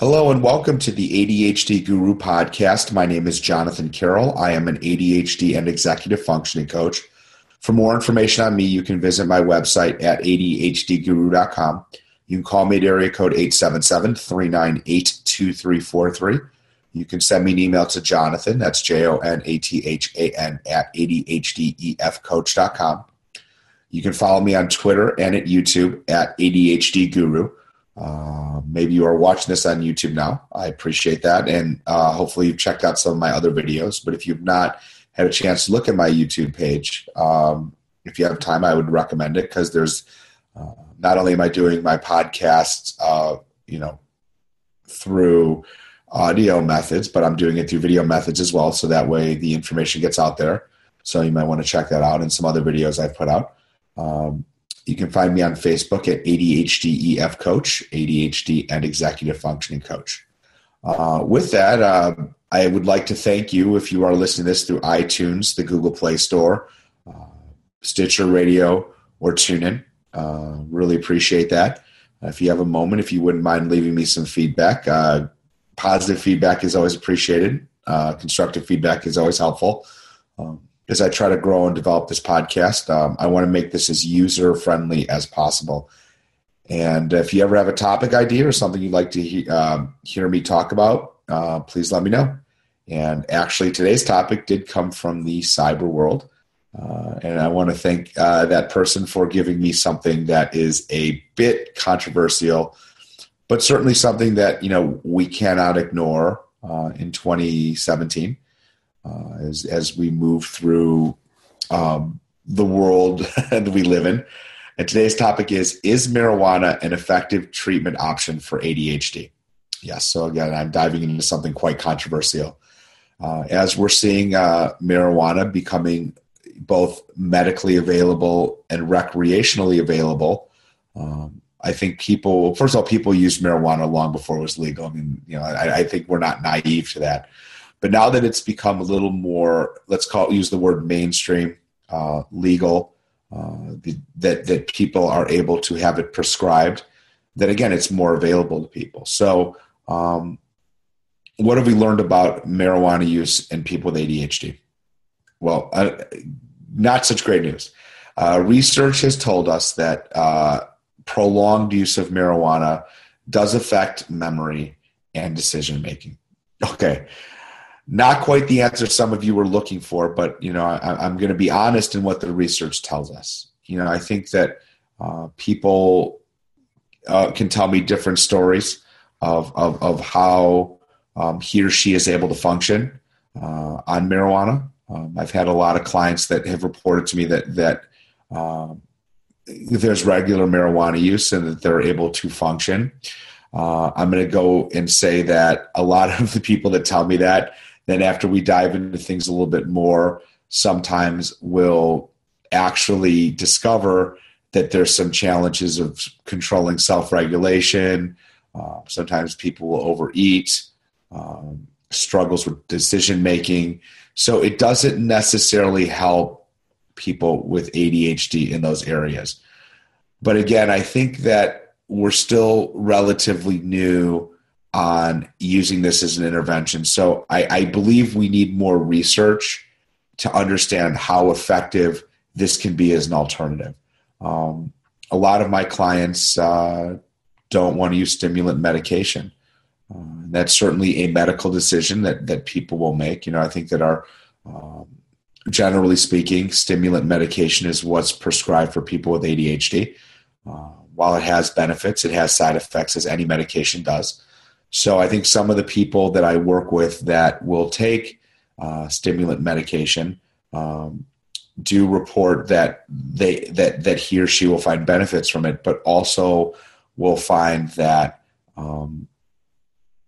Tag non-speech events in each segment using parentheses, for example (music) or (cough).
Hello and welcome to the ADHD Guru podcast. My name is Jonathan Carroll. I am an ADHD and executive functioning coach. For more information on me, you can visit my website at ADHDguru.com. You can call me at area code 877 398 2343. You can send me an email to Jonathan, that's J O N A T H A N, at ADHDEFcoach.com. You can follow me on Twitter and at YouTube at ADHD Guru. Uh, maybe you are watching this on YouTube now. I appreciate that. And uh, hopefully you've checked out some of my other videos. But if you've not had a chance to look at my YouTube page, um, if you have time, I would recommend it because there's uh, not only am I doing my podcast, uh, you know, through audio methods, but I'm doing it through video methods as well. So that way the information gets out there. So you might want to check that out and some other videos I've put out. Um, you can find me on Facebook at ADHDEF Coach, ADHD and Executive Functioning Coach. Uh, with that, uh, I would like to thank you if you are listening to this through iTunes, the Google Play Store, uh, Stitcher Radio, or TuneIn. Uh, really appreciate that. if you have a moment, if you wouldn't mind leaving me some feedback, uh, positive feedback is always appreciated. Uh, constructive feedback is always helpful. Um, as I try to grow and develop this podcast, um, I want to make this as user friendly as possible. And if you ever have a topic idea or something you'd like to he- uh, hear me talk about, uh, please let me know. And actually, today's topic did come from the cyber world. Uh, and I want to thank uh, that person for giving me something that is a bit controversial, but certainly something that you know we cannot ignore uh, in 2017 uh, as as we move through um, the world (laughs) that we live in. And today's topic is Is marijuana an effective treatment option for ADHD? Yes, so again, I'm diving into something quite controversial. Uh, as we're seeing uh, marijuana becoming both medically available and recreationally available, um, I think people, first of all, people used marijuana long before it was legal. I mean, you know, I, I think we're not naive to that. But now that it's become a little more, let's call it, use the word mainstream, uh, legal, uh, the, that that people are able to have it prescribed, that again, it's more available to people. So, um, what have we learned about marijuana use in people with ADHD? Well, uh, not such great news. Uh, research has told us that uh, prolonged use of marijuana does affect memory and decision making. Okay, not quite the answer some of you were looking for, but you know, I, am going to be honest in what the research tells us. You know, I think that uh, people uh, can tell me different stories of of, of how um, he or she is able to function uh, on marijuana. Um, I've had a lot of clients that have reported to me that that um, there's regular marijuana use and that they're able to function. Uh, I'm going to go and say that a lot (laughs) of the people that tell me that then after we dive into things a little bit more, sometimes we'll actually discover that there's some challenges of controlling self-regulation. Uh, sometimes people will overeat, um, struggles with decision making. So it doesn't necessarily help people with ADHD in those areas. But again, I think that we're still relatively new on using this as an intervention. So I, I believe we need more research to understand how effective this can be as an alternative. Um, a lot of my clients uh, don't want to use stimulant medication. Uh, that's certainly a medical decision that that people will make. You know, I think that our um, generally speaking, stimulant medication is what's prescribed for people with ADHD. Uh, while it has benefits, it has side effects, as any medication does. So I think some of the people that I work with that will take uh, stimulant medication um, do report that they that that he or she will find benefits from it, but also will find that um,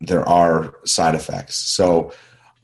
there are side effects. So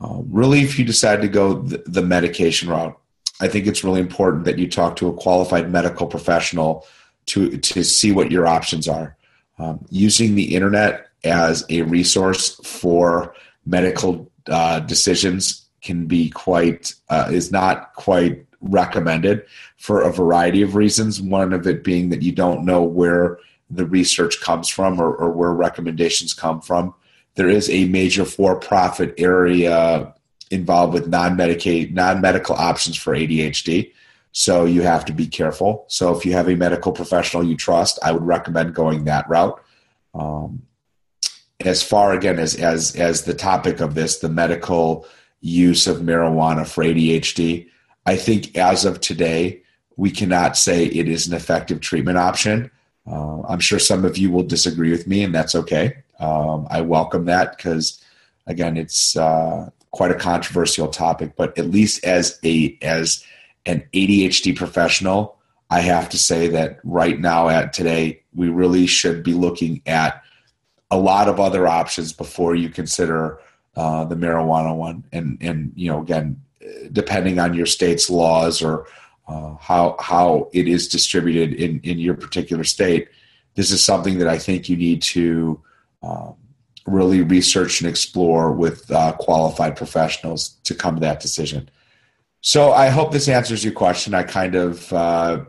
uh, really, if you decide to go the, the medication route, I think it's really important that you talk to a qualified medical professional to to see what your options are. Um, using the internet as a resource for medical uh, decisions can be quite uh, is not quite recommended for a variety of reasons. One of it being that you don't know where the research comes from or, or where recommendations come from. there is a major for-profit area involved with non-medicaid, non-medical options for ADHD. So you have to be careful. So if you have a medical professional you trust, I would recommend going that route. Um, as far again as as as the topic of this, the medical use of marijuana for ADHD, I think as of today, we cannot say it is an effective treatment option. Uh, I'm sure some of you will disagree with me, and that's okay. Um, I welcome that because, again, it's uh, quite a controversial topic. But at least as a as an ADHD professional, I have to say that right now, at today, we really should be looking at a lot of other options before you consider uh, the marijuana one. And and you know, again, depending on your state's laws or uh, how how it is distributed in in your particular state, this is something that I think you need to um, really research and explore with uh, qualified professionals to come to that decision. So I hope this answers your question. I kind of uh,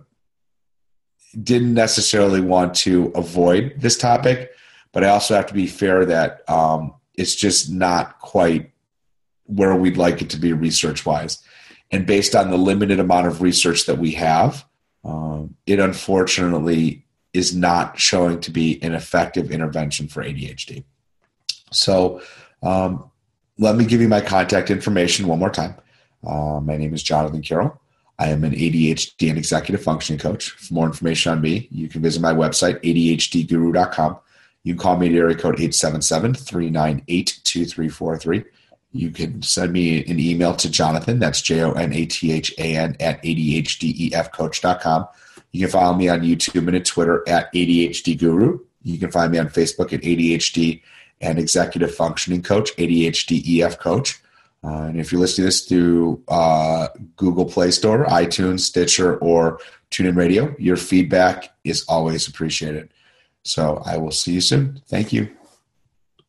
didn't necessarily want to avoid this topic, but I also have to be fair that um, it's just not quite where we'd like it to be research wise. And based on the limited amount of research that we have, um, it unfortunately is not showing to be an effective intervention for ADHD. So um, let me give you my contact information one more time. Uh, my name is Jonathan Carroll. I am an ADHD and executive functioning coach. For more information on me, you can visit my website, ADHDguru.com. You can call me at area code 877 398 2343. You can send me an email to Jonathan, that's J O N A T H A N, at ADHDEFcoach.com. You can follow me on YouTube and at Twitter at ADHD Guru. You can find me on Facebook at ADHD and Executive Functioning Coach, ADHD EF Coach. Uh, and if you're listening to this through uh, Google Play Store, iTunes, Stitcher, or TuneIn Radio, your feedback is always appreciated. So I will see you soon. Thank you.